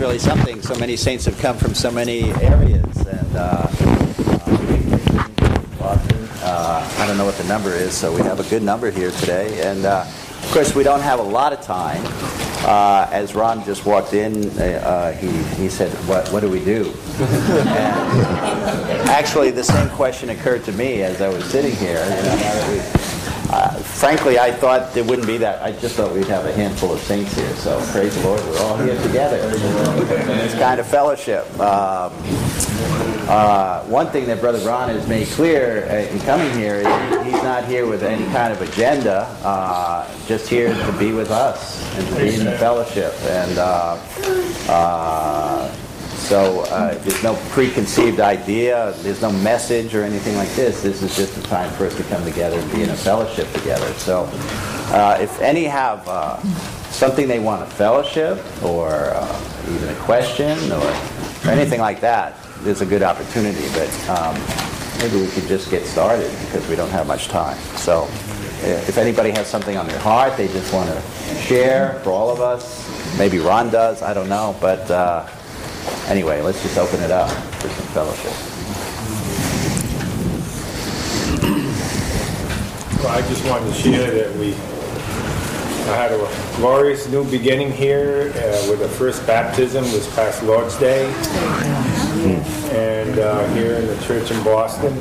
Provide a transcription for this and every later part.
really something. So many saints have come from so many areas, and uh, Uh, I don't know what the number is, so we have a good number here today. And uh, of course, we don't have a lot of time. Uh, as Ron just walked in, uh, he, he said, what, what do we do? actually, the same question occurred to me as I was sitting here. You know, uh, frankly, I thought there wouldn't be that. I just thought we'd have a handful of saints here. So praise the Lord, we're all here together. It's kind of fellowship. Um, uh, one thing that Brother Ron has made clear uh, in coming here is he's not here with any kind of agenda, uh, just here to be with us and to be in the fellowship. And uh, uh, so uh, there's no preconceived idea, there's no message or anything like this. This is just a time for us to come together and be in a fellowship together. So uh, if any have uh, something they want to fellowship or uh, even a question or, or, anything like that, there's a good opportunity. But um, maybe we could just get started because we don't have much time. So if anybody has something on their heart they just want to share for all of us, maybe Ron does, I don't know, but uh, Anyway, let's just open it up for some fellowship. Well, I just wanted to share that we I had a glorious new beginning here uh, with the first baptism this past Lord's Day, and uh, here in the church in Boston.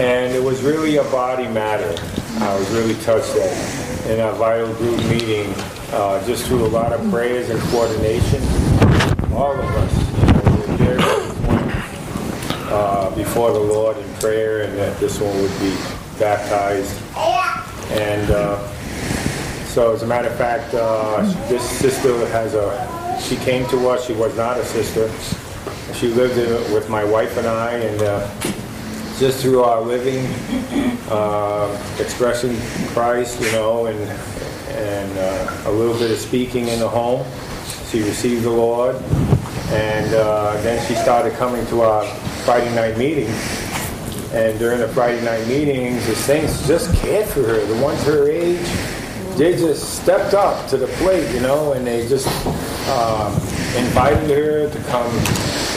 And it was really a body matter. I was really touched that in a vital group meeting, uh, just through a lot of prayers and coordination, all of us uh, before the Lord in prayer, and that this one would be baptized. And uh, so, as a matter of fact, uh, this sister has a. She came to us. She was not a sister. She lived in, with my wife and I, and uh, just through our living, uh, expressing Christ, you know, and and uh, a little bit of speaking in the home. She received the Lord, and uh, then she started coming to our Friday night meetings. And during the Friday night meetings, the saints just cared for her. The ones her age, they just stepped up to the plate, you know, and they just um, invited her to come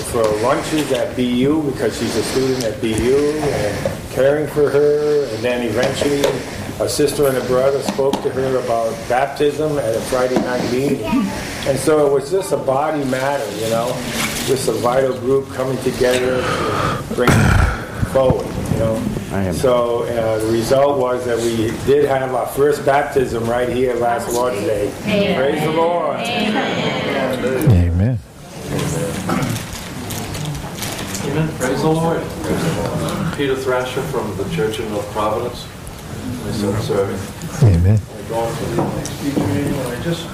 for lunches at BU because she's a student at BU and caring for her. And then eventually, a sister and a brother spoke to her about baptism at a Friday night meeting. And so it was just a body matter, you know, just a vital group coming together to bring forward, you know. So uh, the result was that we did have our first baptism right here last Lord's Day. Amen. Praise the Lord. Amen. Amen. Amen. Praise the Lord. Peter Thrasher from the Church in North Providence myself serving. Amen. I to the next future meeting, and I just,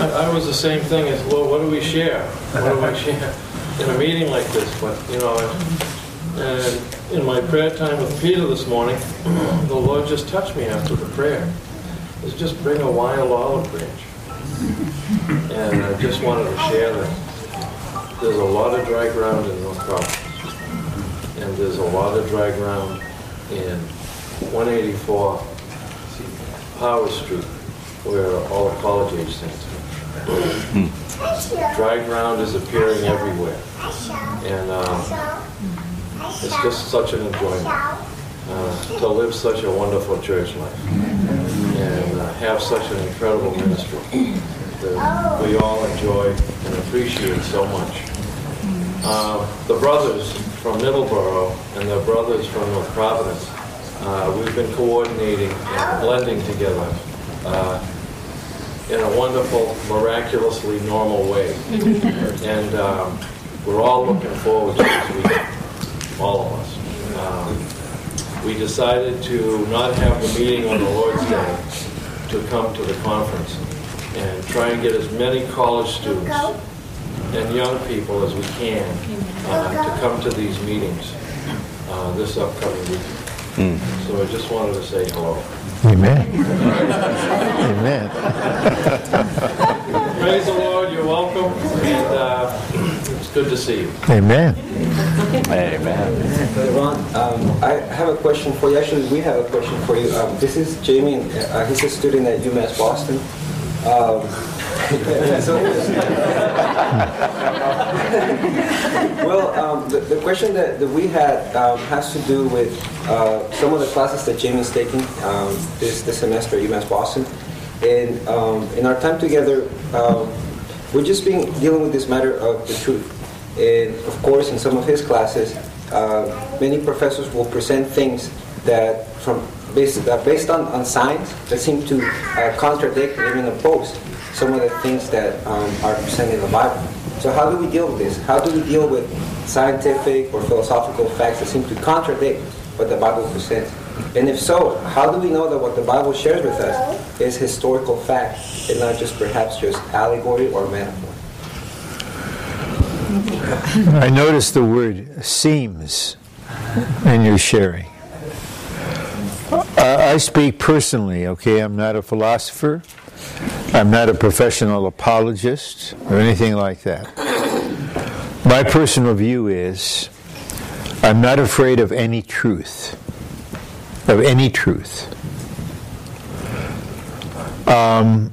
I, I was the same thing as, Lord, what do we share? What do I share in a meeting like this? But, you know, and in my prayer time with Peter this morning, the Lord just touched me after the prayer. Is just bring a wild olive branch. And I just wanted to share that there's a lot of dry ground in North Providence. And there's a lot of dry ground in 184 Power Street, where all college age saints are. Dry ground is appearing everywhere. And uh, it's just such an enjoyment uh, to live such a wonderful church life and uh, have such an incredible ministry that we all enjoy and appreciate so much. Uh, the brothers from Middleborough and the brothers from North Providence uh, we've been coordinating and blending together uh, in a wonderful, miraculously normal way. and um, we're all looking forward to this week, all of us. Um, we decided to not have the meeting on the Lord's Day to come to the conference and try and get as many college students and young people as we can uh, to come to these meetings uh, this upcoming week. Mm. So I just wanted to say hello. Amen. Amen. Praise the Lord. You're welcome. And uh, it's good to see you. Amen. Amen. Ron, um, I have a question for you. Actually, we have a question for you. Um, this is Jamie. Uh, he's a student at UMass Boston. Um, Well, um, the, the question that, that we had um, has to do with uh, some of the classes that Jamie's taking um, this, this semester at UMass Boston. And um, in our time together, um, we've just been dealing with this matter of the truth. And of course, in some of his classes, uh, many professors will present things that, from based, uh, based on, on science, that seem to uh, contradict or even oppose some of the things that um, are presented in the Bible. So how do we deal with this? How do we deal with scientific or philosophical facts that seem to contradict what the Bible presents? And if so, how do we know that what the Bible shares with us is historical fact and not just perhaps just allegory or metaphor? I noticed the word seems in your sharing. I speak personally, okay? I'm not a philosopher. I'm not a professional apologist or anything like that. My personal view is I'm not afraid of any truth, of any truth. Um,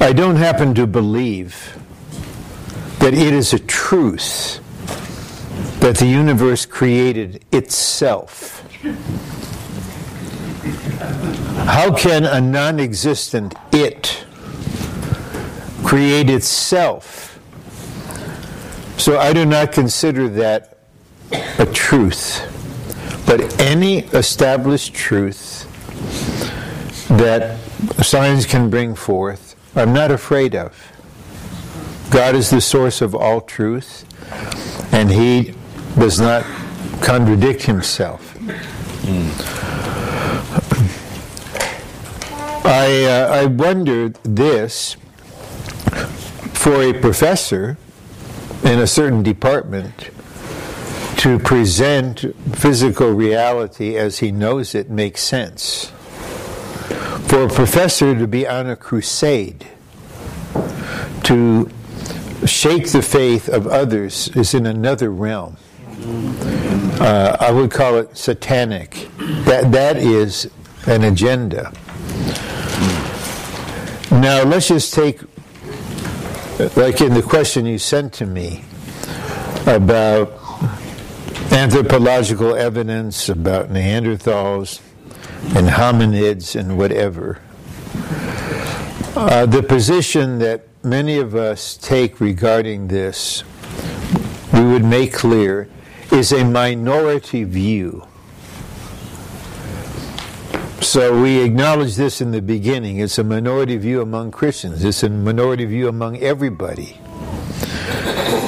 I don't happen to believe that it is a truth that the universe created itself. How can a non existent it create itself? So I do not consider that a truth. But any established truth that science can bring forth, I'm not afraid of. God is the source of all truth, and He does not contradict Himself. Hmm. I, uh, I wondered this for a professor in a certain department to present physical reality as he knows it makes sense. For a professor to be on a crusade, to shake the faith of others is in another realm. Uh, I would call it satanic. That that is an agenda. Now let's just take, like in the question you sent to me about anthropological evidence about Neanderthals and hominids and whatever. Uh, the position that many of us take regarding this, we would make clear, is a minority view. So we acknowledge this in the beginning. It's a minority view among Christians, it's a minority view among everybody.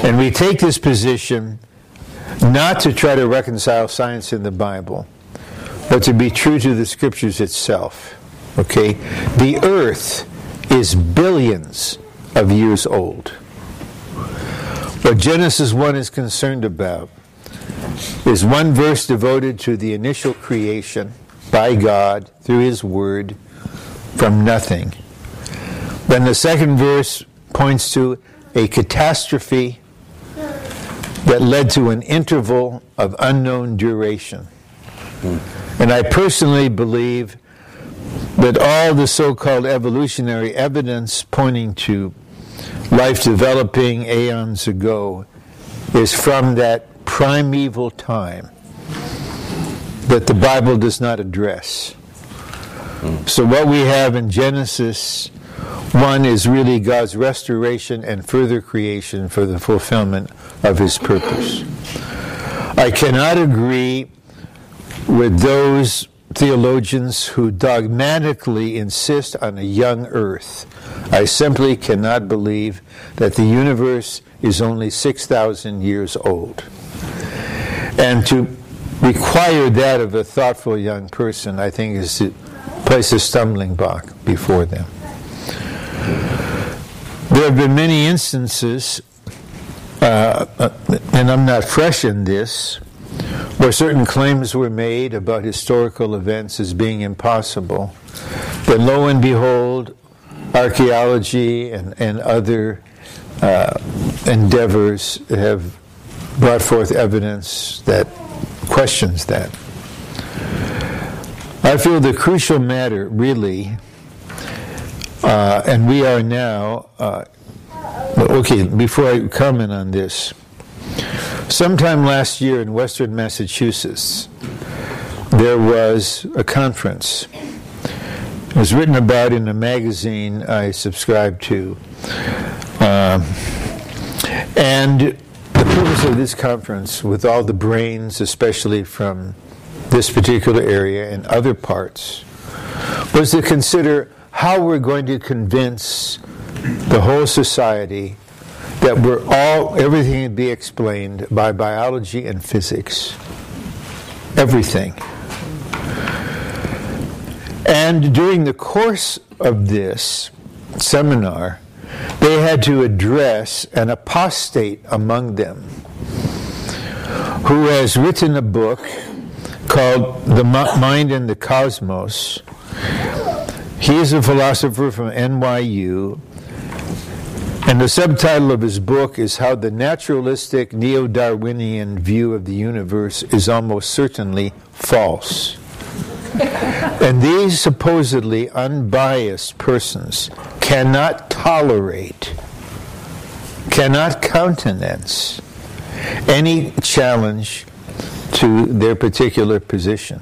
And we take this position not to try to reconcile science in the Bible, but to be true to the scriptures itself. Okay? The earth is billions of years old. What Genesis 1 is concerned about is one verse devoted to the initial creation by God through His Word from nothing. Then the second verse points to a catastrophe that led to an interval of unknown duration. And I personally believe that all the so called evolutionary evidence pointing to life developing aeons ago is from that primeval time that the Bible does not address. So, what we have in Genesis 1 is really God's restoration and further creation for the fulfillment of His purpose. I cannot agree with those theologians who dogmatically insist on a young earth. I simply cannot believe that the universe is only 6,000 years old. And to require that of a thoughtful young person, I think, is to place a stumbling block before them. There have been many instances, uh, uh, and I'm not fresh in this, where certain claims were made about historical events as being impossible. But lo and behold, archaeology and, and other uh, endeavors have brought forth evidence that questions that. I feel the crucial matter, really, uh, and we are now uh, Okay, before I comment on this, sometime last year in Western Massachusetts, there was a conference. It was written about in a magazine I subscribed to. Um, and purpose of this conference, with all the brains, especially from this particular area and other parts, was to consider how we're going to convince the whole society that we're all everything can be explained by biology and physics. Everything. And during the course of this seminar, they had to address an apostate among them who has written a book called The Mind and the Cosmos. He is a philosopher from NYU, and the subtitle of his book is How the Naturalistic Neo Darwinian View of the Universe is Almost Certainly False. and these supposedly unbiased persons cannot tolerate, cannot countenance any challenge to their particular position.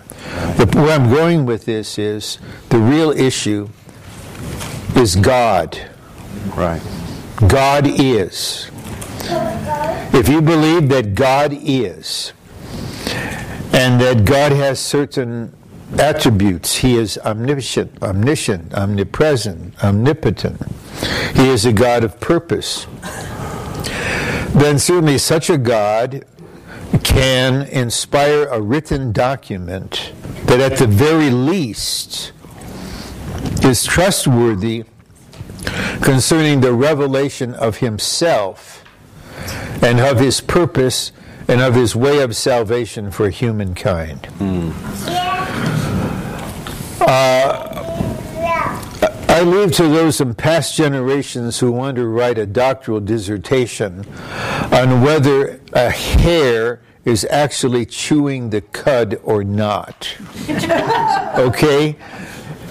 The, where I'm going with this is the real issue is God. Right. God is. If you believe that God is, and that God has certain attributes, He is omniscient, omniscient, omnipresent, omnipotent, He is a God of purpose, then certainly such a God can inspire a written document that at the very least is trustworthy concerning the revelation of himself and of his purpose and of his way of salvation for humankind. Mm. Uh, I leave to those in past generations who want to write a doctoral dissertation on whether a hare is actually chewing the cud or not. okay?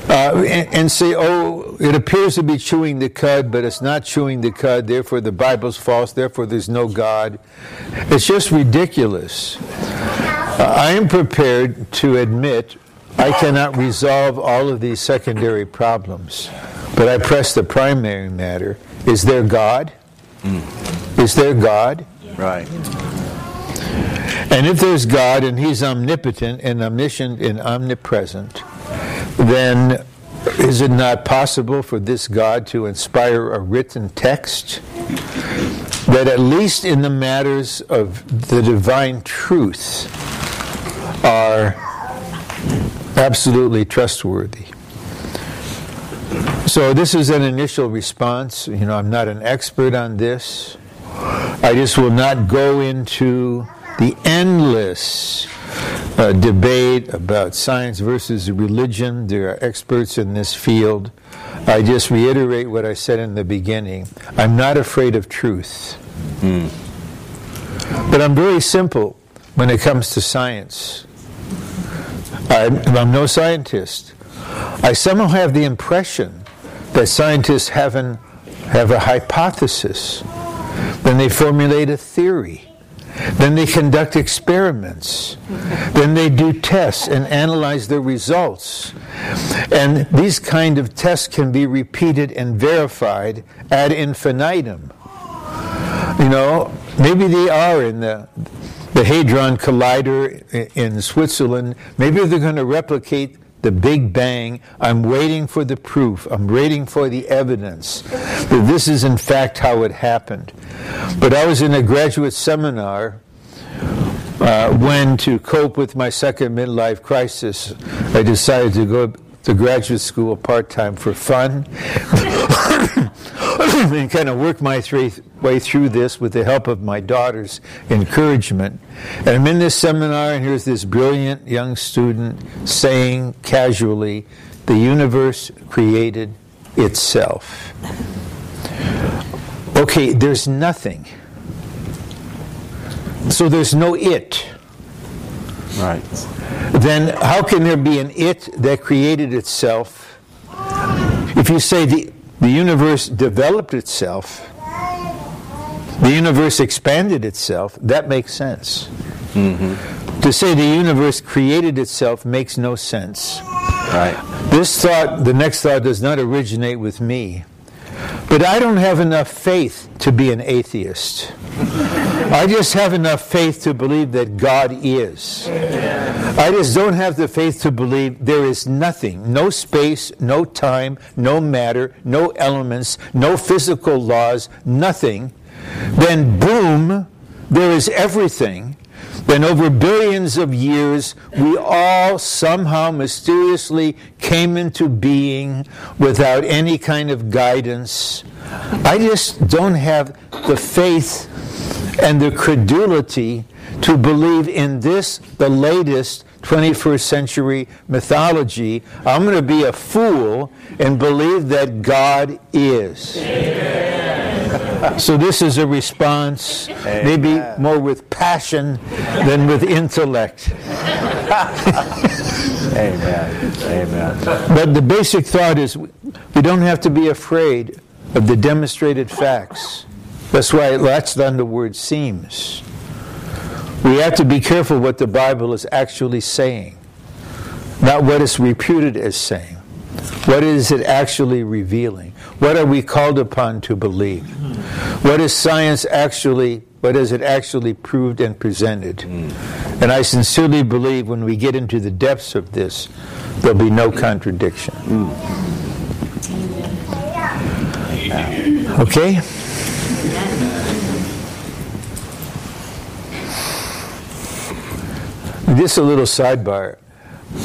Uh, and, and, say, oh, it appears to be chewing the cud, but it's not chewing the cud, therefore the Bible's false, therefore there's no God. It's just ridiculous. Uh, I am prepared to admit I cannot resolve all of these secondary problems, but I press the primary matter. Is there God? Mm. Is there God? Right. And if there's God and He's omnipotent and omniscient and omnipresent, then is it not possible for this God to inspire a written text that, at least in the matters of the divine truth, are absolutely trustworthy? So, this is an initial response. You know, I'm not an expert on this. I just will not go into the endless uh, debate about science versus religion. There are experts in this field. I just reiterate what I said in the beginning. I'm not afraid of truth. Mm. But I'm very simple when it comes to science. I'm, I'm no scientist. I somehow have the impression that scientists have, an, have a hypothesis, then they formulate a theory then they conduct experiments. Then they do tests and analyze the results. And these kind of tests can be repeated and verified ad infinitum. You know, maybe they are in the the Hadron Collider in Switzerland. Maybe they're going to replicate the Big Bang. I'm waiting for the proof. I'm waiting for the evidence that this is in fact how it happened. But I was in a graduate seminar uh, when, to cope with my second midlife crisis, I decided to go to graduate school part time for fun and kind of work my way through this with the help of my daughter's encouragement. And I'm in this seminar, and here's this brilliant young student saying casually, The universe created itself. Okay, there's nothing. So there's no it. Right. Then how can there be an it that created itself? If you say the, the universe developed itself, the universe expanded itself, that makes sense. Mm-hmm. To say the universe created itself makes no sense. Right. This thought, the next thought, does not originate with me. But I don't have enough faith to be an atheist. I just have enough faith to believe that God is. I just don't have the faith to believe there is nothing, no space, no time, no matter, no elements, no physical laws, nothing. Then, boom, there is everything. Then, over billions of years, we all somehow mysteriously came into being without any kind of guidance. I just don't have the faith and the credulity to believe in this, the latest 21st century mythology. I'm going to be a fool and believe that God is. So this is a response, maybe more with passion than with intellect. Amen. Amen. But the basic thought is we don't have to be afraid of the demonstrated facts. That's why it latched on the word seems. We have to be careful what the Bible is actually saying, not what it's reputed as saying. What is it actually revealing? What are we called upon to believe? What is science actually, what has it actually proved and presented? And I sincerely believe when we get into the depths of this, there'll be no contradiction. Okay? Just a little sidebar.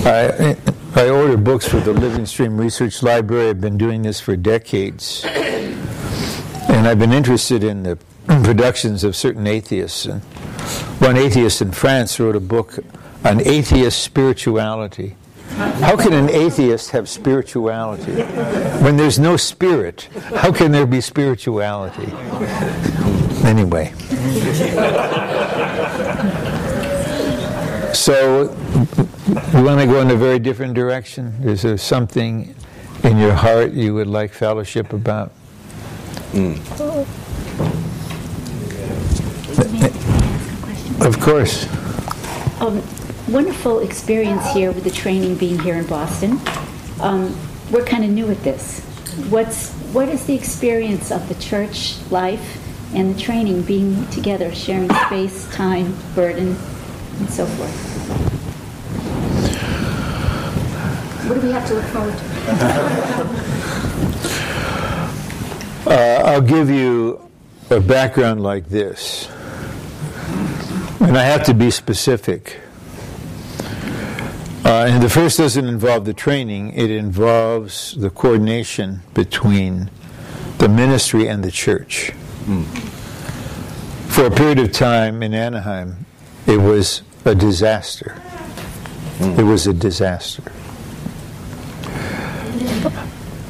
I, I order books for the Living Stream Research Library. I've been doing this for decades. And I've been interested in the productions of certain atheists. And one atheist in France wrote a book on atheist spirituality. How can an atheist have spirituality? When there's no spirit, how can there be spirituality? Anyway. So, you want to go in a very different direction? Is there something in your heart you would like fellowship about? Of course. Um, wonderful experience here with the training being here in Boston. Um, we're kind of new at this. What's what is the experience of the church life and the training being together, sharing space, time, burden, and so forth? What do we have to look forward to? Uh, I'll give you a background like this. And I have to be specific. Uh, and the first doesn't involve the training, it involves the coordination between the ministry and the church. For a period of time in Anaheim, it was a disaster. It was a disaster.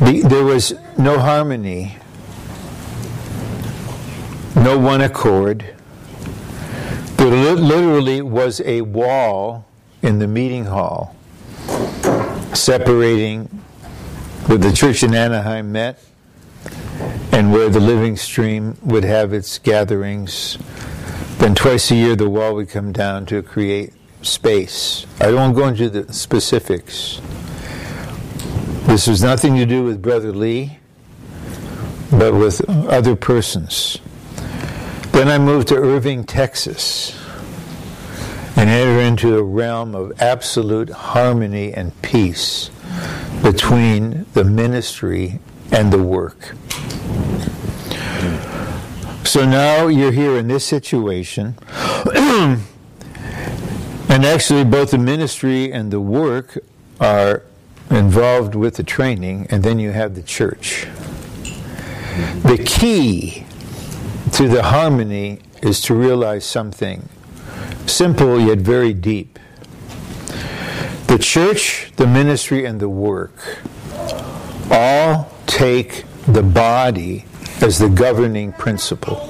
The, there was no harmony, no one accord. There li- literally was a wall in the meeting hall separating where the church in Anaheim met and where the living stream would have its gatherings. Then twice a year the wall would come down to create space. I don't go into the specifics. This has nothing to do with Brother Lee, but with other persons. Then I moved to Irving, Texas, and entered into a realm of absolute harmony and peace between the ministry and the work. So now you're here in this situation, and actually, both the ministry and the work are involved with the training, and then you have the church. The key to the harmony is to realize something simple yet very deep. The church, the ministry, and the work all take the body as the governing principle.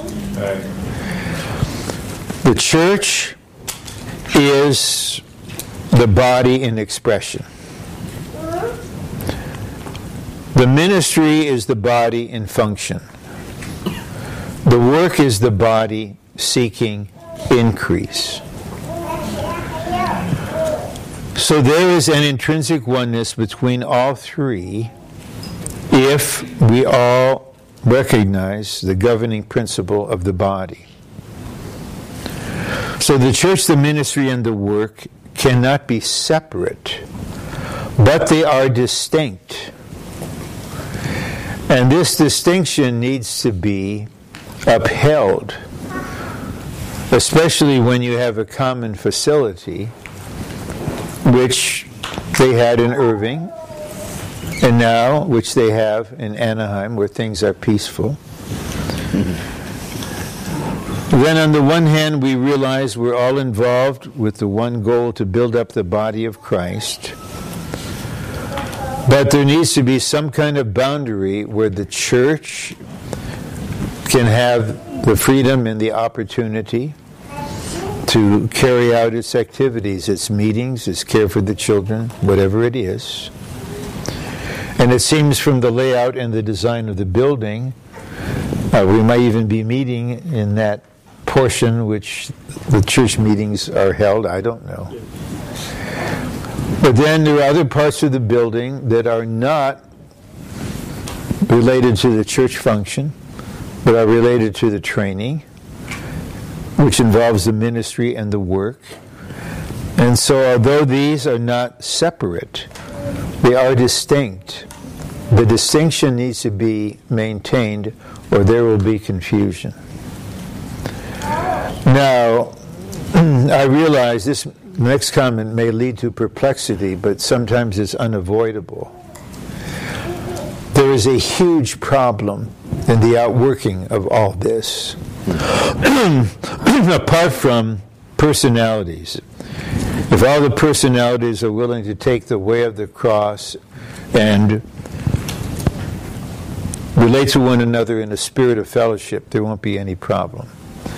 The church is the body in expression. The ministry is the body in function. The work is the body seeking increase. So there is an intrinsic oneness between all three if we all recognize the governing principle of the body. So the church, the ministry, and the work cannot be separate, but they are distinct. And this distinction needs to be upheld, especially when you have a common facility, which they had in Irving, and now which they have in Anaheim, where things are peaceful. Then, on the one hand, we realize we're all involved with the one goal to build up the body of Christ. But there needs to be some kind of boundary where the church can have the freedom and the opportunity to carry out its activities, its meetings, its care for the children, whatever it is. And it seems from the layout and the design of the building, uh, we might even be meeting in that portion which the church meetings are held. I don't know. But then there are other parts of the building that are not related to the church function, but are related to the training, which involves the ministry and the work. And so, although these are not separate, they are distinct. The distinction needs to be maintained, or there will be confusion. Now, I realize this next comment may lead to perplexity, but sometimes it's unavoidable. There is a huge problem in the outworking of all this. Apart from personalities, if all the personalities are willing to take the way of the cross and relate to one another in a spirit of fellowship, there won't be any problem.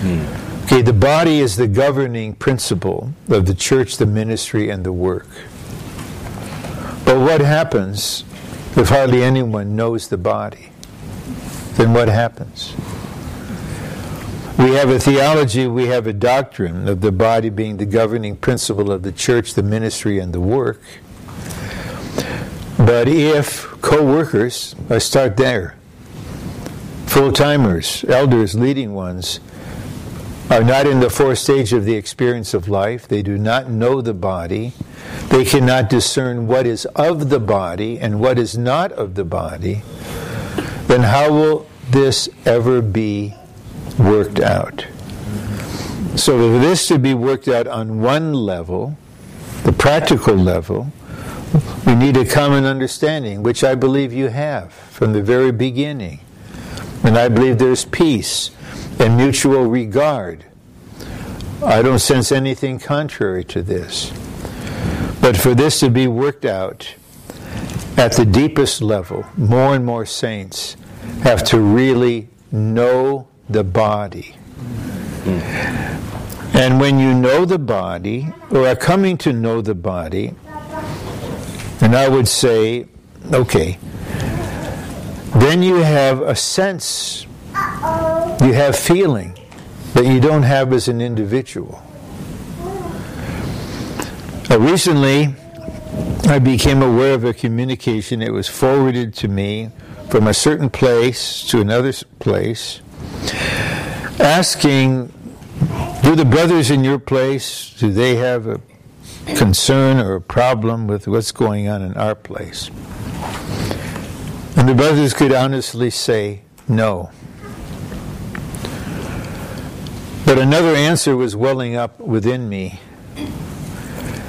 Okay, the body is the governing principle of the church, the ministry, and the work. But what happens if hardly anyone knows the body? Then what happens? We have a theology, we have a doctrine of the body being the governing principle of the church, the ministry, and the work. But if co workers, I start there, full timers, elders, leading ones, are not in the fourth stage of the experience of life. They do not know the body. They cannot discern what is of the body and what is not of the body. Then how will this ever be worked out? So, for this to be worked out on one level, the practical level, we need a common understanding, which I believe you have from the very beginning. And I believe there's peace and mutual regard. I don't sense anything contrary to this. But for this to be worked out at the deepest level, more and more saints have to really know the body. And when you know the body, or are coming to know the body, and I would say, okay, then you have a sense you have feeling that you don't have as an individual. Uh, recently, I became aware of a communication. that was forwarded to me from a certain place to another place, asking, "Do the brothers in your place do they have a concern or a problem with what's going on in our place?" And the brothers could honestly say, "No." But another answer was welling up within me.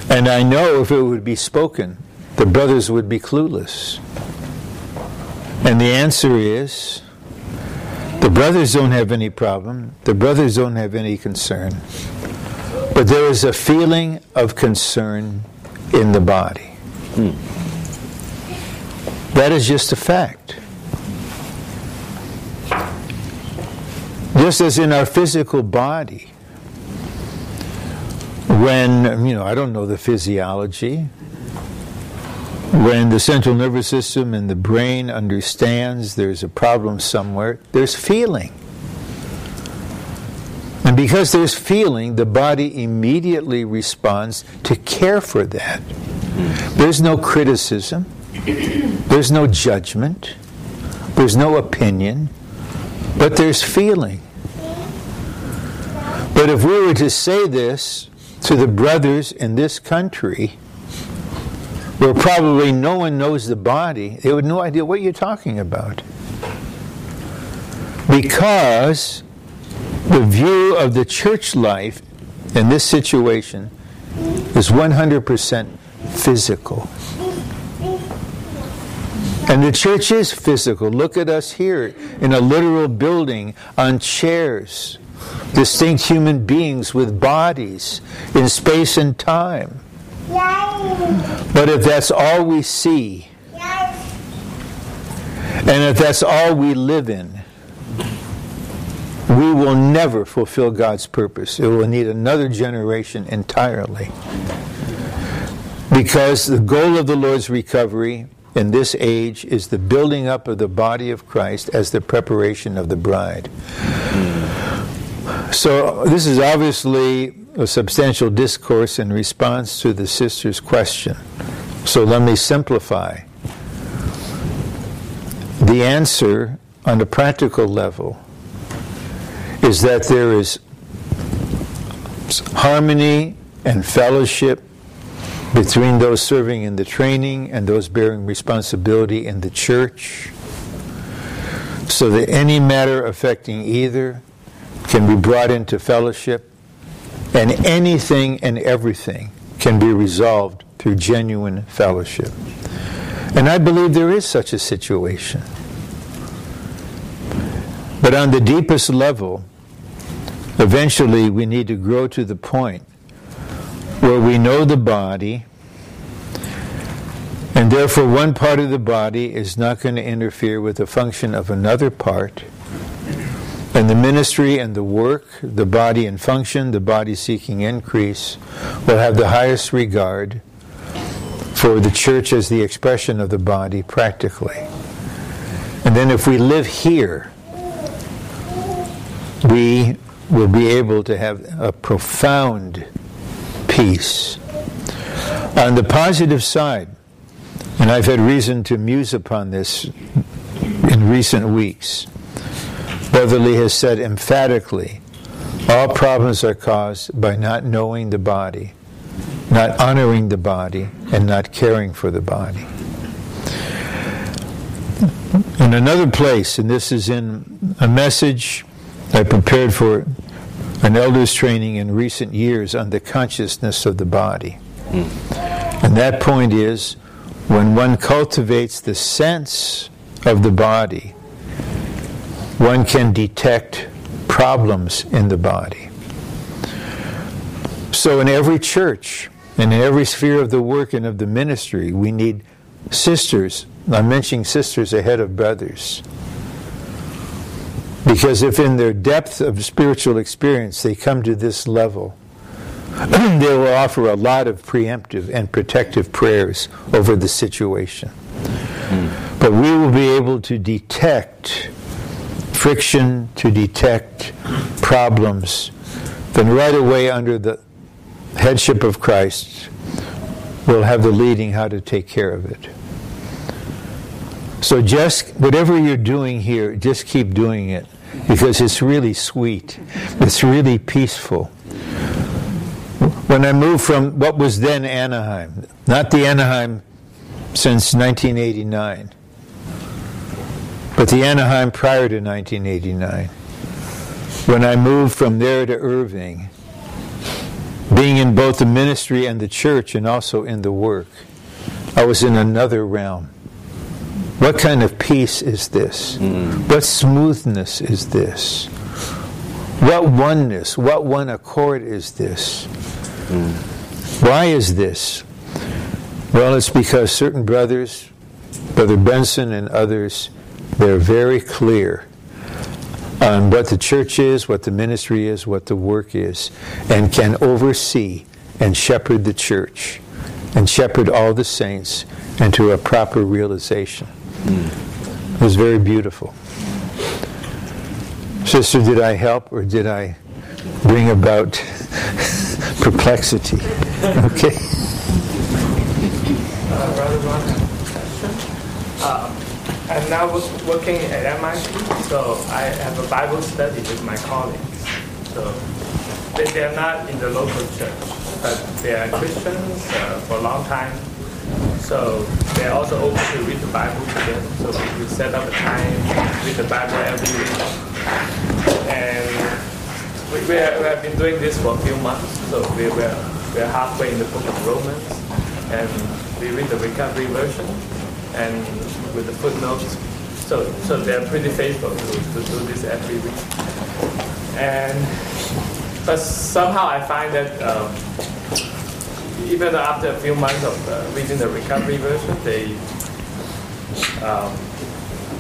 And I know if it would be spoken, the brothers would be clueless. And the answer is the brothers don't have any problem, the brothers don't have any concern. But there is a feeling of concern in the body. Hmm. That is just a fact. Just as in our physical body, when, you know, I don't know the physiology, when the central nervous system and the brain understands there's a problem somewhere, there's feeling. And because there's feeling, the body immediately responds to care for that. There's no criticism, there's no judgment, there's no opinion, but there's feeling. But if we were to say this to the brothers in this country, where probably no one knows the body, they would have no idea what you're talking about. Because the view of the church life in this situation is 100% physical. And the church is physical. Look at us here in a literal building on chairs, distinct human beings with bodies in space and time. But if that's all we see, and if that's all we live in, we will never fulfill God's purpose. It will need another generation entirely. Because the goal of the Lord's recovery in this age is the building up of the body of Christ as the preparation of the bride. So, this is obviously a substantial discourse in response to the sister's question. So, let me simplify. The answer on a practical level is that there is harmony and fellowship between those serving in the training and those bearing responsibility in the church, so that any matter affecting either can be brought into fellowship, and anything and everything can be resolved through genuine fellowship. And I believe there is such a situation. But on the deepest level, eventually we need to grow to the point where we know the body, and therefore one part of the body is not going to interfere with the function of another part. And the ministry and the work, the body in function, the body seeking increase, will have the highest regard for the church as the expression of the body practically. And then if we live here, we will be able to have a profound peace. On the positive side, and I've had reason to muse upon this in recent weeks, Brother Lee has said emphatically all problems are caused by not knowing the body, not honoring the body, and not caring for the body. In another place, and this is in a message I prepared for an elder's training in recent years on the consciousness of the body. And that point is when one cultivates the sense of the body, one can detect problems in the body. So, in every church and in every sphere of the work and of the ministry, we need sisters. I'm mentioning sisters ahead of brothers. Because if in their depth of spiritual experience they come to this level, they will offer a lot of preemptive and protective prayers over the situation. Mm. But we will be able to detect friction, to detect problems, then right away under the headship of Christ, we'll have the leading how to take care of it. So just whatever you're doing here, just keep doing it because it's really sweet. It's really peaceful. When I moved from what was then Anaheim, not the Anaheim since 1989, but the Anaheim prior to 1989, when I moved from there to Irving, being in both the ministry and the church and also in the work, I was in another realm. What kind of peace is this? Mm. What smoothness is this? What oneness, what one accord is this? Mm. Why is this? Well, it's because certain brothers, Brother Benson and others, they're very clear on what the church is, what the ministry is, what the work is, and can oversee and shepherd the church and shepherd all the saints into a proper realization. Mm. It was very beautiful. Sister, did I help or did I bring about perplexity. Okay? Uh, Brother Ron, uh, I'm now working at MIT, so I have a Bible study with my colleagues. So they, they are not in the local church, but they are Christians uh, for a long time. So they're also open to read the Bible together. So we, we set up a time, read the Bible every week. And we, we, have, been doing this for a few months. So we, we're, we're halfway in the book of Romans. And we read the recovery version and with the footnotes. So, so they're pretty faithful to, to do this every week. And but somehow I find that um, even after a few months of uh, reading the recovery version, they um,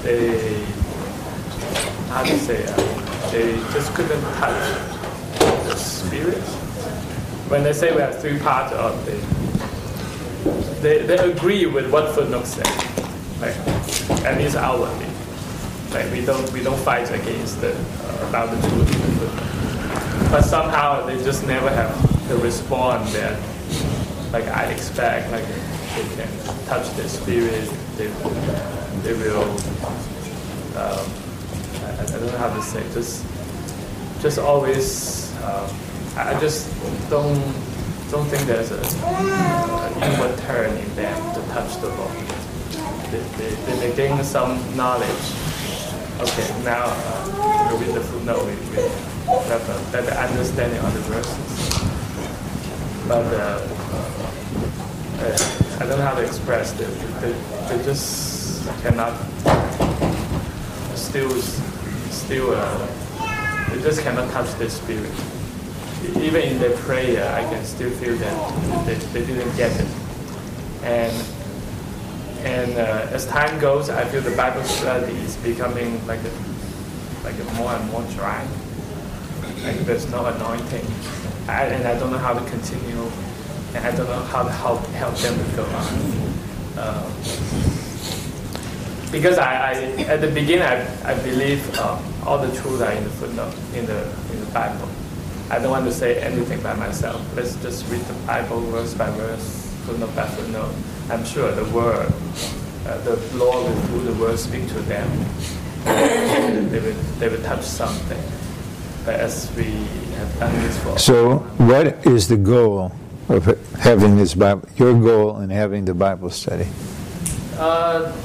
they how to say uh, they just couldn't touch the spirit. When they say we have three parts of the they, they agree with what footnotes say, right? At least outwardly, Like We don't we don't fight against the uh, about the of but somehow they just never have the response that like I expect, like they can touch the spirit, they they will. Um, I, I don't know how to say, just just always. Um, I just don't don't think there's a, an inward turn in them to touch the body. They, they, they, gain some knowledge. Okay, now uh, we read the footnote, we, we have a better understanding of the verses. But uh, uh, I don't know how to express it. They, they just cannot still still uh, they just cannot touch the spirit even in their prayer, I can still feel that they, they didn't get it. And and uh, as time goes, I feel the Bible study is becoming like a, like a more and more dry. Like there's no anointing, I, and I don't know how to continue, and I don't know how to help help them to go on. Um, because I, I at the beginning I, I believe um, all the truth are in the footnote in the in the Bible. I don't want to say anything by myself. Let's just read the Bible verse by verse, footnote by footnote. I'm sure the word, uh, the Lord will through the word speak to them. they will they will touch something. But as we have done this for So, what is the goal of having this Bible? Your goal in having the Bible study? Uh,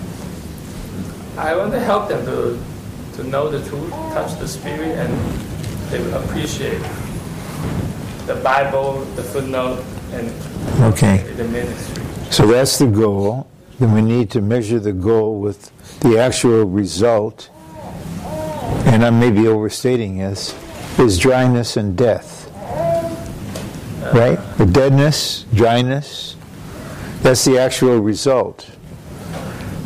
I want to help them to, to know the truth, touch the spirit, and they will appreciate the Bible, the footnote, and Okay. the ministry. So that's the goal. Then we need to measure the goal with the actual result. And I may be overstating this, is dryness and death. Right? The deadness, dryness, that's the actual result.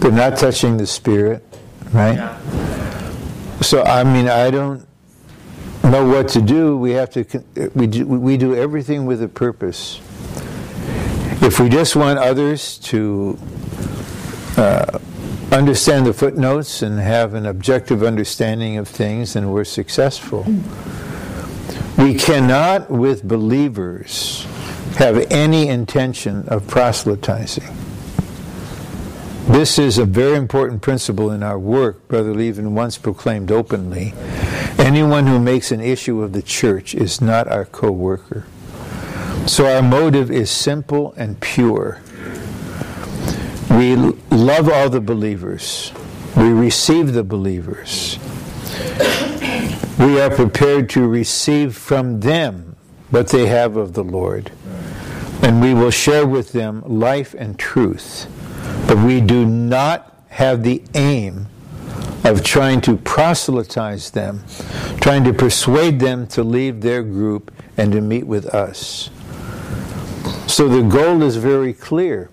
They're not touching the spirit, right? Yeah. So I mean, I don't know what to do. We have to. We do, we do everything with a purpose. If we just want others to uh, understand the footnotes and have an objective understanding of things, then we're successful. We cannot, with believers, have any intention of proselytizing. This is a very important principle in our work, Brother Levin once proclaimed openly. Anyone who makes an issue of the church is not our co worker. So our motive is simple and pure. We love all the believers, we receive the believers. We are prepared to receive from them what they have of the Lord. And we will share with them life and truth. But we do not have the aim of trying to proselytize them, trying to persuade them to leave their group and to meet with us. So the goal is very clear.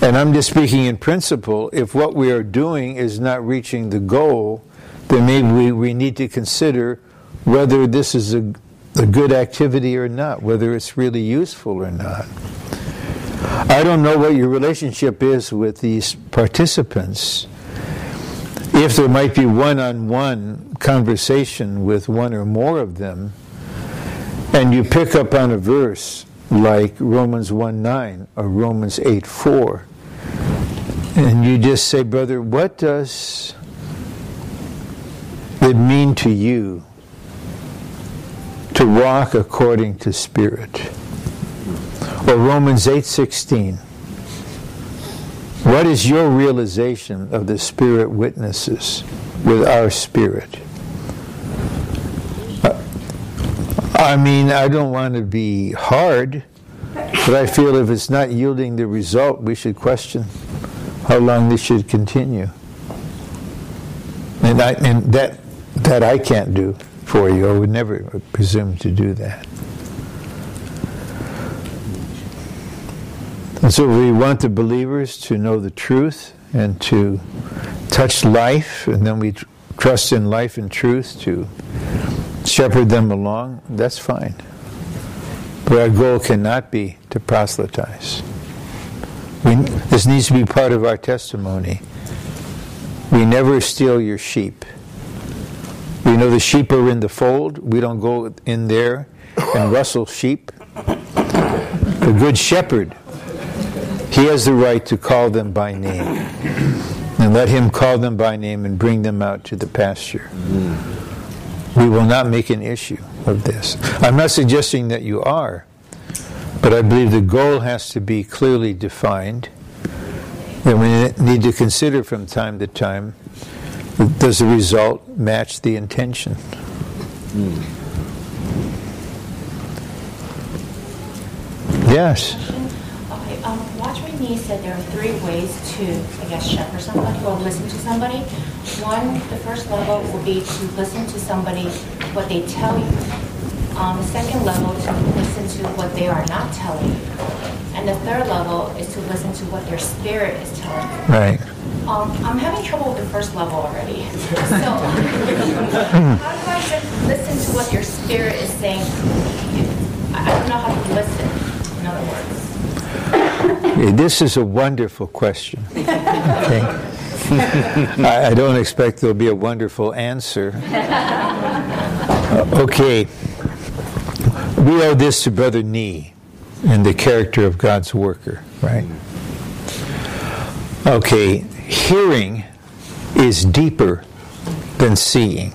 And I'm just speaking in principle. If what we are doing is not reaching the goal, then maybe we, we need to consider whether this is a, a good activity or not, whether it's really useful or not. I don't know what your relationship is with these participants. If there might be one on one conversation with one or more of them, and you pick up on a verse like Romans 1 9 or Romans 8 4, and you just say, Brother, what does it mean to you to walk according to Spirit? Or Romans 8 16. What is your realization of the Spirit witnesses with our spirit? I mean, I don't want to be hard, but I feel if it's not yielding the result, we should question how long this should continue. And, I, and that, that I can't do for you. I would never presume to do that. And so we want the believers to know the truth and to touch life, and then we tr- trust in life and truth to shepherd them along. That's fine. But our goal cannot be to proselytize. We, this needs to be part of our testimony. We never steal your sheep. We know the sheep are in the fold. We don't go in there and rustle sheep. The good shepherd he has the right to call them by name. And let him call them by name and bring them out to the pasture. We will not make an issue of this. I'm not suggesting that you are, but I believe the goal has to be clearly defined. And we need to consider from time to time does the result match the intention? Hmm. Yes. Okay, Watchman Nee said there are three ways to, I guess, shepherd somebody or listen to somebody. One, the first level will be to listen to somebody, what they tell you. Um, the second level, to listen to what they are not telling you. And the third level is to listen to what their spirit is telling you. Right. Um, I'm having trouble with the first level already. So, how do I just listen to what your spirit is saying? I I don't know how to listen, in other words. This is a wonderful question. Okay. I, I don't expect there'll be a wonderful answer. Uh, okay. We owe this to Brother Nee and the character of God's worker, right? Okay, hearing is deeper than seeing.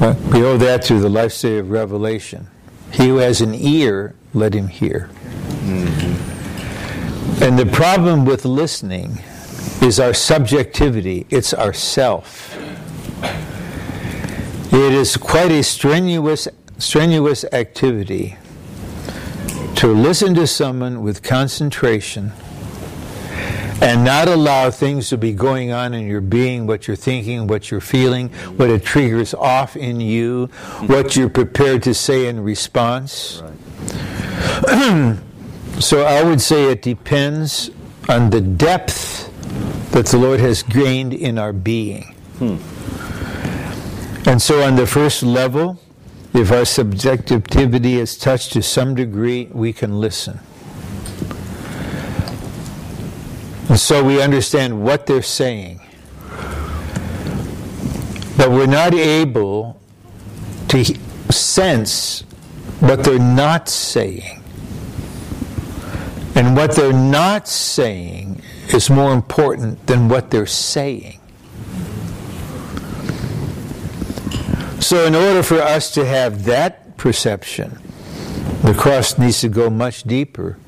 We owe that to the life study of Revelation. He who has an ear, let him hear. And the problem with listening is our subjectivity, it's our self. It is quite a strenuous, strenuous activity to listen to someone with concentration and not allow things to be going on in your being, what you're thinking, what you're feeling, what it triggers off in you, what you're prepared to say in response. so I would say it depends on the depth that the Lord has gained in our being. Hmm. And so on the first level, if our subjectivity is touched to some degree, we can listen. And so we understand what they're saying. But we're not able to sense what they're not saying. And what they're not saying is more important than what they're saying. So, in order for us to have that perception, the cross needs to go much deeper.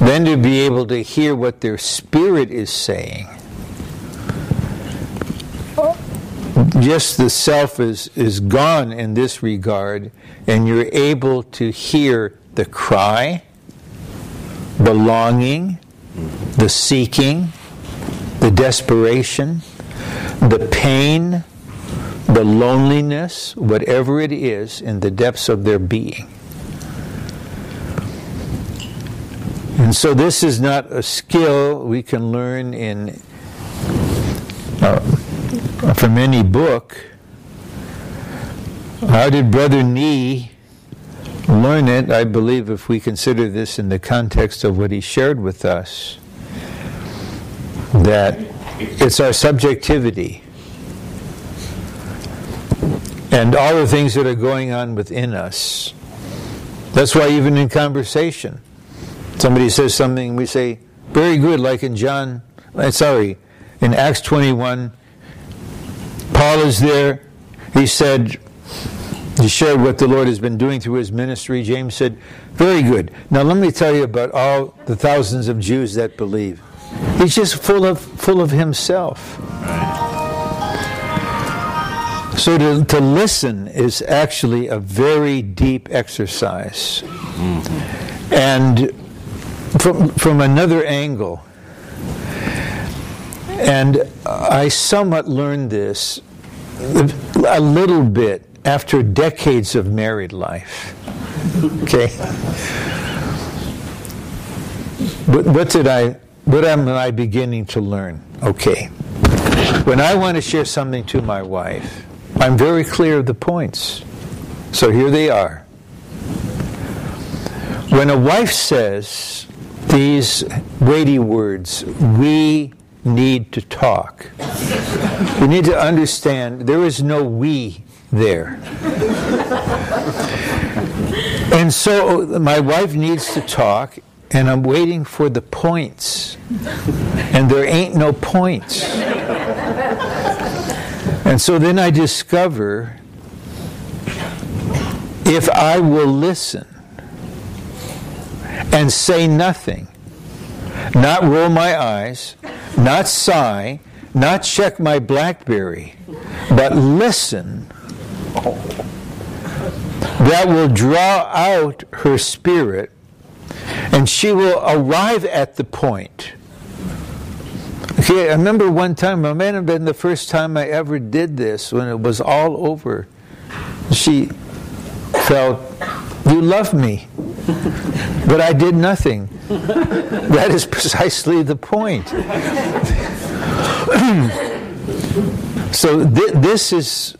Then to be able to hear what their spirit is saying. Just the self is, is gone in this regard, and you're able to hear the cry, the longing, the seeking, the desperation, the pain, the loneliness, whatever it is in the depths of their being. And so this is not a skill we can learn in uh, from any book. How did Brother Nee learn it? I believe if we consider this in the context of what he shared with us, that it's our subjectivity. and all the things that are going on within us. That's why, even in conversation, somebody says something, we say, very good, like in John, uh, sorry, in Acts 21, Paul is there. He said, he shared what the Lord has been doing through his ministry. James said, Very good. Now let me tell you about all the thousands of Jews that believe. He's just full of full of himself. So to, to listen is actually a very deep exercise. And from, from another angle, and I somewhat learned this a little bit after decades of married life. Okay? What did I what am I beginning to learn? Okay. When I want to share something to my wife, I'm very clear of the points. So here they are. When a wife says these weighty words, we need to talk. We need to understand there is no we there. and so uh, my wife needs to talk, and I'm waiting for the points. And there ain't no points. And so then I discover if I will listen and say nothing, not roll my eyes, not sigh, not check my Blackberry, but listen, that will draw out her spirit and she will arrive at the point Okay, I remember one time, it may have been the first time I ever did this when it was all over. She felt, You love me, but I did nothing. that is precisely the point. so, th- this is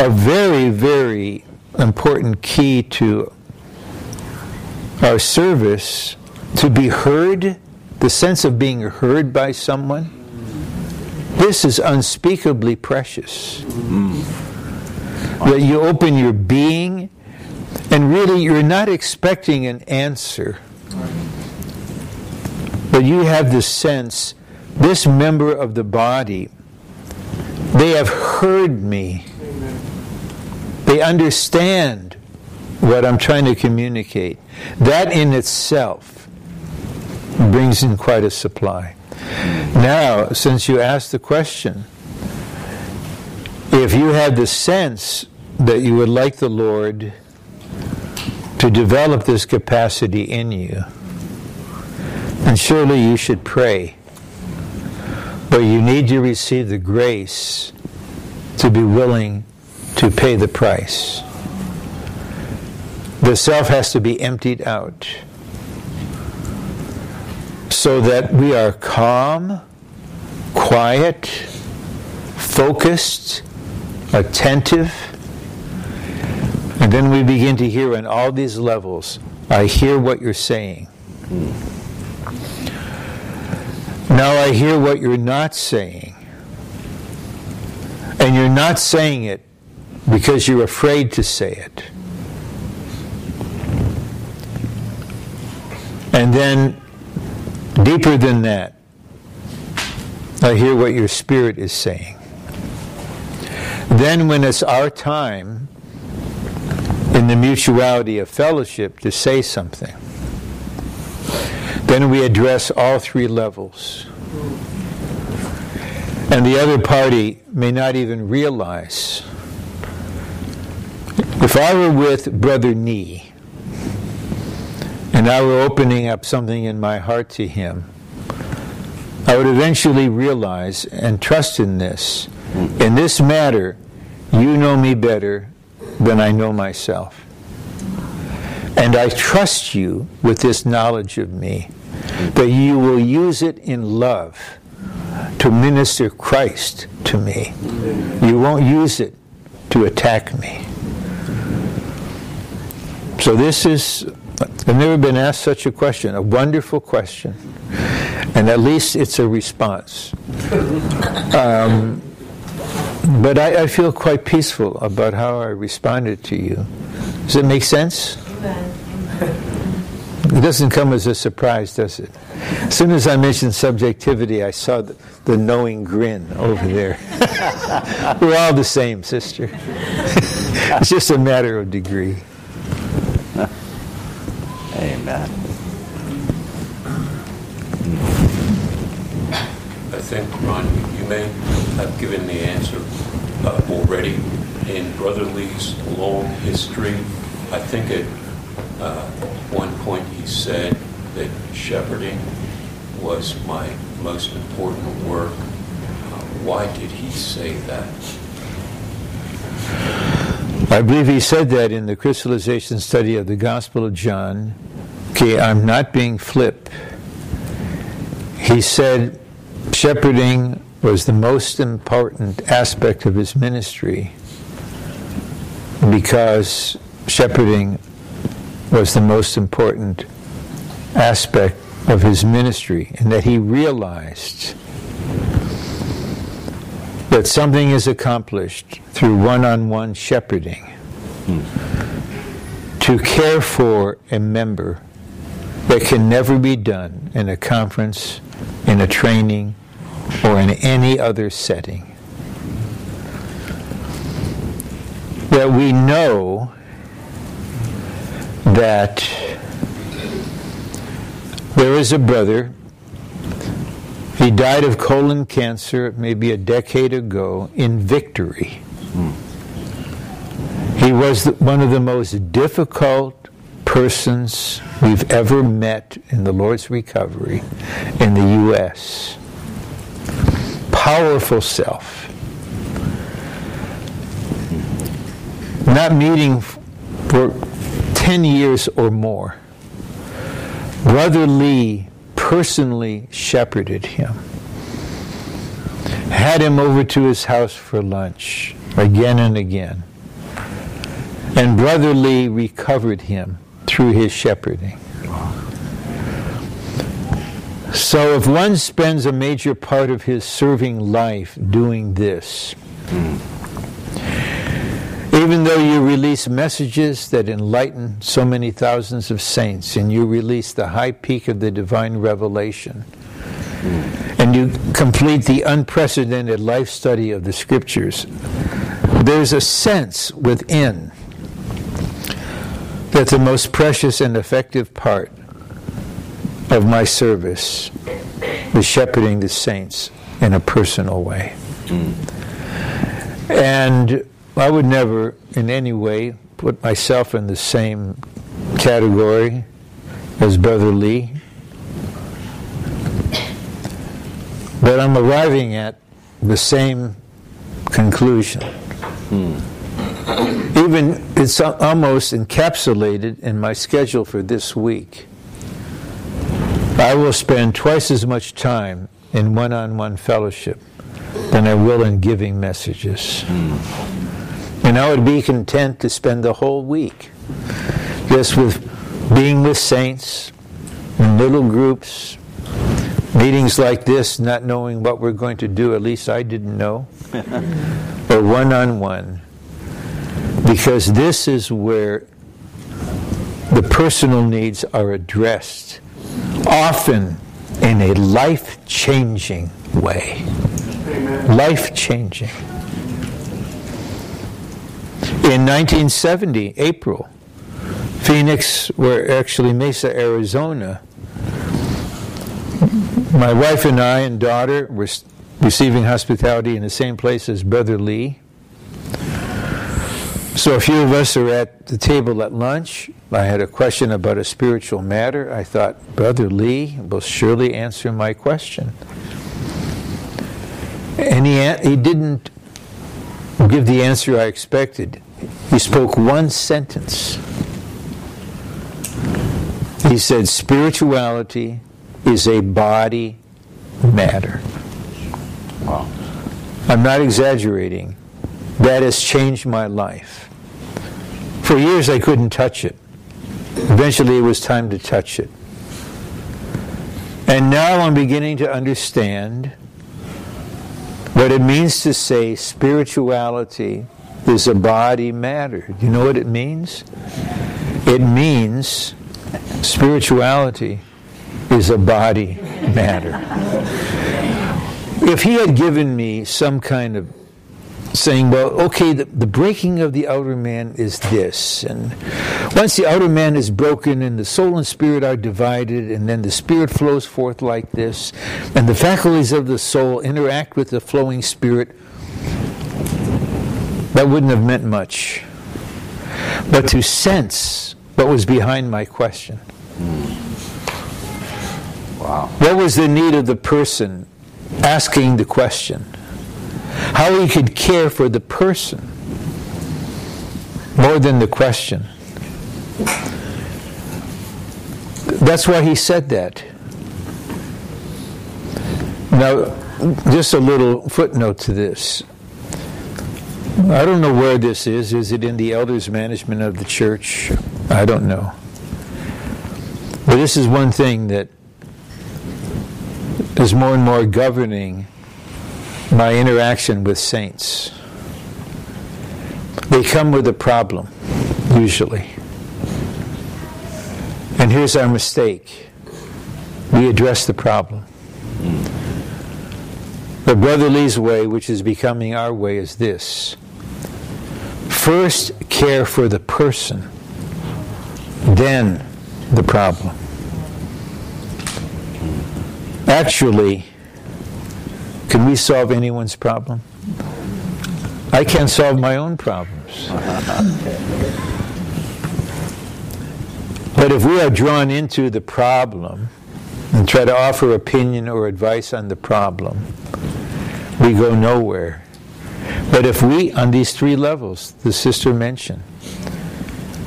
a very, very important key to our service to be heard the sense of being heard by someone, this is unspeakably precious. Mm. That you open your being, and really you're not expecting an answer, but you have the sense this member of the body, they have heard me. They understand what I'm trying to communicate. That in itself brings in quite a supply. Now, since you asked the question, if you had the sense that you would like the Lord to develop this capacity in you, then surely you should pray. But you need to receive the grace to be willing to pay the price. The self has to be emptied out so that we are calm, quiet, focused, attentive. And then we begin to hear on all these levels I hear what you're saying. Now I hear what you're not saying. And you're not saying it because you're afraid to say it. And then Deeper than that, I hear what your spirit is saying. Then, when it's our time in the mutuality of fellowship to say something, then we address all three levels. And the other party may not even realize. If I were with Brother Nee, and I were opening up something in my heart to Him, I would eventually realize and trust in this. In this matter, you know me better than I know myself. And I trust you with this knowledge of me, that you will use it in love to minister Christ to me. You won't use it to attack me. So, this is I've never been asked such a question, a wonderful question. And at least it's a response. Um, But I, I feel quite peaceful about how I responded to you. Does it make sense? It doesn't come as a surprise, does it? As soon as I mentioned subjectivity, I saw the, the knowing grin over there. We're all the same, sister. it's just a matter of degree. Think, Ron, you may have given the answer uh, already. In Brother Lee's long history, I think at uh, one point he said that shepherding was my most important work. Uh, why did he say that? I believe he said that in the crystallization study of the Gospel of John. Okay, I'm not being flip. He said shepherding was the most important aspect of his ministry because shepherding was the most important aspect of his ministry, and that he realized that something is accomplished through one on one shepherding to care for a member that can never be done in a conference, in a training, or in any other setting. That we know that there is a brother. He died of colon cancer maybe a decade ago in victory. He was one of the most difficult persons we've ever met in the Lord's recovery in the U.S. Powerful self. Not meeting for 10 years or more. Brother Lee personally shepherded him, had him over to his house for lunch again and again. And Brother Lee recovered him through his shepherding. So if one spends a major part of his serving life doing this, even though you release messages that enlighten so many thousands of saints, and you release the high peak of the divine revelation, and you complete the unprecedented life study of the scriptures, there's a sense within that the most precious and effective part of my service is shepherding the saints in a personal way. And I would never in any way put myself in the same category as Brother Lee. But I'm arriving at the same conclusion. Even it's almost encapsulated in my schedule for this week. I will spend twice as much time in one on one fellowship than I will in giving messages. Hmm. And I would be content to spend the whole week just with being with saints in little groups, meetings like this, not knowing what we're going to do, at least I didn't know, or one on one. Because this is where the personal needs are addressed, often in a life changing way. Life changing. In 1970, April, Phoenix, where actually Mesa, Arizona, my wife and I and daughter were receiving hospitality in the same place as Brother Lee. So a few of us are at the table at lunch. I had a question about a spiritual matter. I thought, Brother Lee will surely answer my question. And he, he didn't give the answer I expected. He spoke one sentence. He said, Spirituality is a body matter. Wow. I'm not exaggerating. That has changed my life. For years, I couldn't touch it. Eventually, it was time to touch it. And now I'm beginning to understand what it means to say spirituality is a body matter. You know what it means? It means spirituality is a body matter. If he had given me some kind of saying, well, okay, the, the breaking of the outer man is this. And once the outer man is broken and the soul and spirit are divided, and then the spirit flows forth like this, and the faculties of the soul interact with the flowing spirit, that wouldn't have meant much. But to sense what was behind my question. Hmm. Wow. What was the need of the person asking the question? How he could care for the person more than the question. That's why he said that. Now, just a little footnote to this. I don't know where this is. Is it in the elders' management of the church? I don't know. But this is one thing that is more and more governing my interaction with saints. They come with a problem, usually. And here's our mistake we address the problem. The Brother Lee's way, which is becoming our way, is this first care for the person, then the problem. Actually, can we solve anyone's problem? I can't solve my own problems. But if we are drawn into the problem and try to offer opinion or advice on the problem, we go nowhere. But if we, on these three levels, the sister mentioned,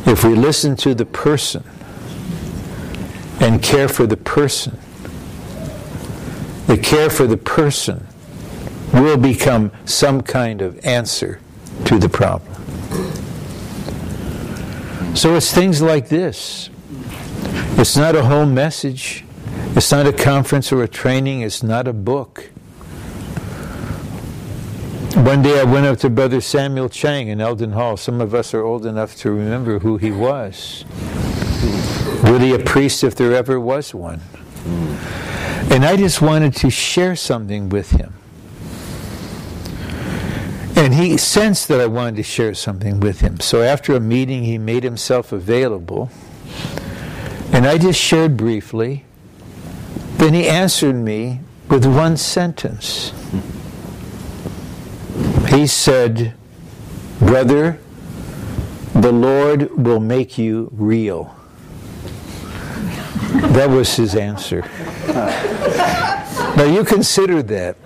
if we listen to the person and care for the person, the care for the person will become some kind of answer to the problem. So it's things like this. It's not a whole message. It's not a conference or a training. It's not a book. One day I went up to Brother Samuel Chang in Elden Hall. Some of us are old enough to remember who he was. Really a priest if there ever was one. And I just wanted to share something with him. And he sensed that I wanted to share something with him. So after a meeting, he made himself available. And I just shared briefly. Then he answered me with one sentence. He said, Brother, the Lord will make you real. That was his answer. Now you consider that.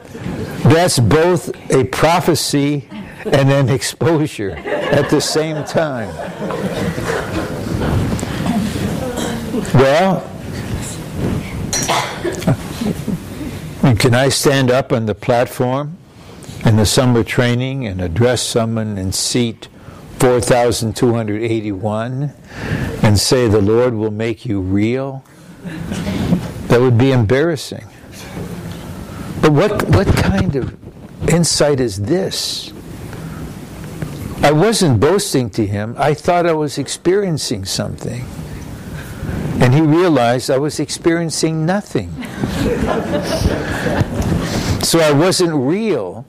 That's both a prophecy and an exposure at the same time. Well, can I stand up on the platform in the summer training and address someone in seat 4,281 and say, The Lord will make you real? That would be embarrassing. But what, what kind of insight is this? I wasn't boasting to him. I thought I was experiencing something. And he realized I was experiencing nothing. so I wasn't real.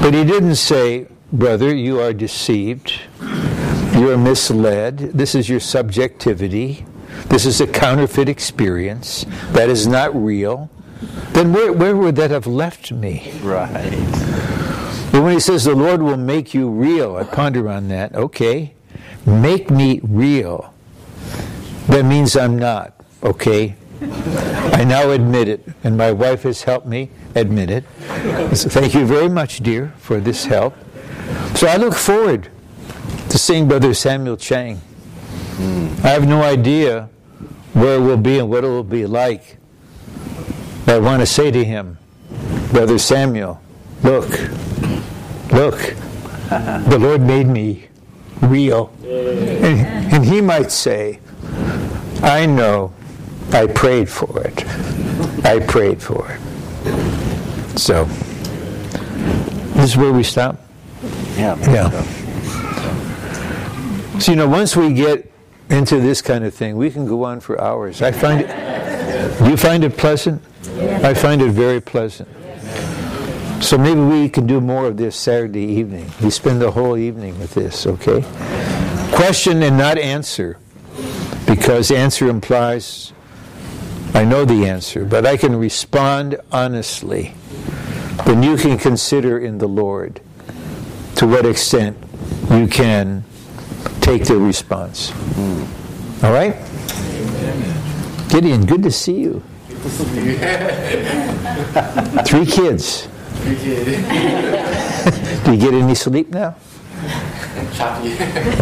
But he didn't say, Brother, you are deceived. You are misled. This is your subjectivity. This is a counterfeit experience. That is not real. Then where, where would that have left me? Right. But when he says the Lord will make you real, I ponder on that. Okay, make me real. That means I'm not. Okay, I now admit it, and my wife has helped me admit it. So thank you very much, dear, for this help. So I look forward to seeing Brother Samuel Chang. Hmm. I have no idea where it will be and what it will be like. I want to say to him, Brother Samuel, look, look, the Lord made me real. And, and he might say, I know I prayed for it. I prayed for it. So, This is where we stop? Yeah. Yeah. So, you know, once we get into this kind of thing, we can go on for hours. I find it, you find it pleasant? I find it very pleasant. So maybe we can do more of this Saturday evening. We spend the whole evening with this, okay? Question and not answer, because answer implies I know the answer, but I can respond honestly. Then you can consider in the Lord to what extent you can take the response. Hmm. All right? Gideon, good to see you. Three kids. Do you get any sleep now?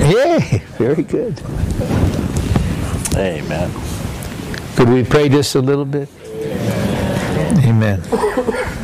Yay, very good. Amen. Could we pray just a little bit? Amen. Amen,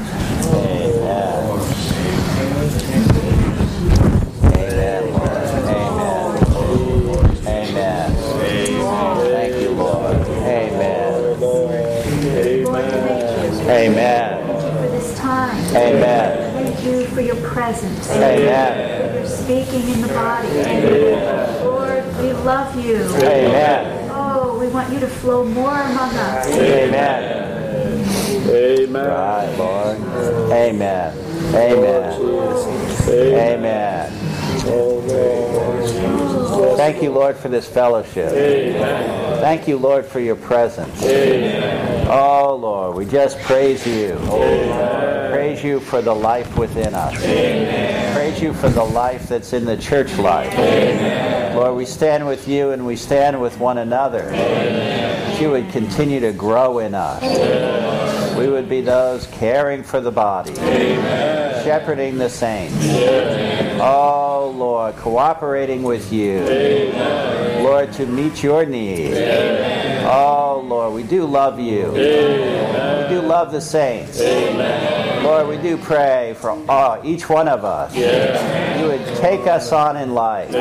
Amen. Thank you for this time. Amen. Thank you for your presence. Amen. For your speaking in the body. Amen. Lord, we love you. Amen. Oh, we want you to flow more among us. Amen. Amen. Right, Lord. Amen. Amen. Amen. Thank you, Lord, for this fellowship. Amen. Thank you, Lord, for your presence. Oh, Lord, we just praise you. Praise you for the life within us. Praise you for the life that's in the church life. Lord, we stand with you and we stand with one another. That you would continue to grow in us. We would be those caring for the body, shepherding the saints. Oh, Lord, cooperating with you. Lord, to meet your needs. Oh, Lord, we do love you. We do love the saints. Lord, we do pray for uh, each one of us. You would take us on in life.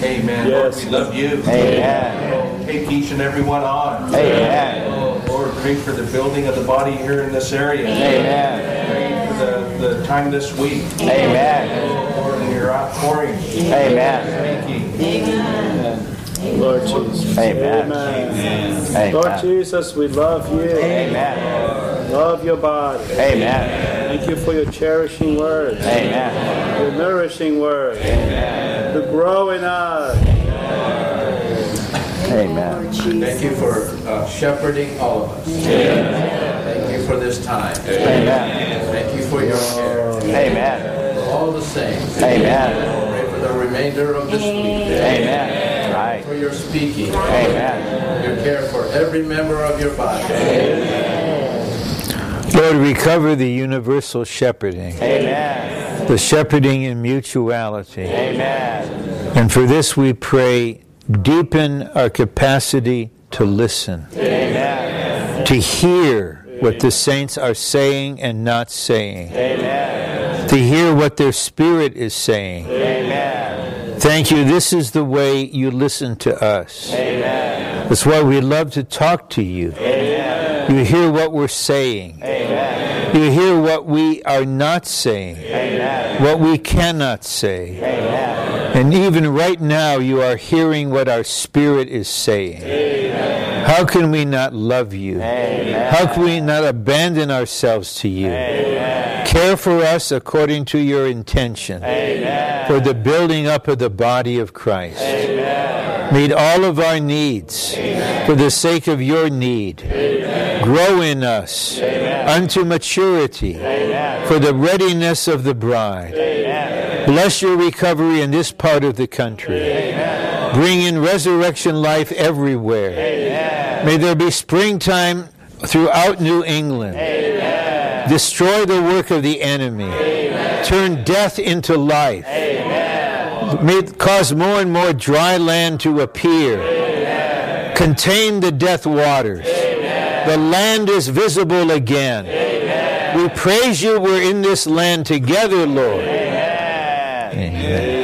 Amen. Lord, we love you. Amen. Take each and every one on. Amen. Lord, pray for the building of the body here in this area. Amen. Pray for the, the time this week. Amen. Lord, and your outpouring. Amen. Speaking. Lord Jesus. Amen. Amen. Lord Jesus, we love you. Amen. Love your body. Amen. Thank you for your cherishing words. Amen. Your nourishing words. Amen. To grow in us. Amen. Thank you for uh, shepherding all of us. Amen. Thank you for this time. Amen. Thank you for your care. Amen. For all the saints. Amen. Pray for the remainder of this week. Amen. Right. For your speaking. Amen. Your care for every member of your body. Lord, recover the universal shepherding, Amen. the shepherding in mutuality. Amen. And for this we pray, deepen our capacity to listen, Amen. to hear what the saints are saying and not saying, Amen. to hear what their spirit is saying. Amen. Thank you. This is the way you listen to us. Amen. That's why we love to talk to you. Amen. You hear what we're saying. Amen. You hear what we are not saying, Amen. what we cannot say. Amen. And even right now, you are hearing what our spirit is saying. How can we not love you? Amen. How can we not abandon ourselves to you? Amen. Care for us according to your intention Amen. For the building up of the body of Christ. Amen. Meet all of our needs for the sake of your need. Grow in us unto maturity for the readiness of the bride. Bless your recovery in this part of the country. Bring in resurrection life everywhere. May there be springtime throughout New England. Destroy the work of the enemy. Turn death into life. May it cause more and more dry land to appear. Contain the death waters. The land is visible again. We praise you. We're in this land together, Lord. Amen. Amen.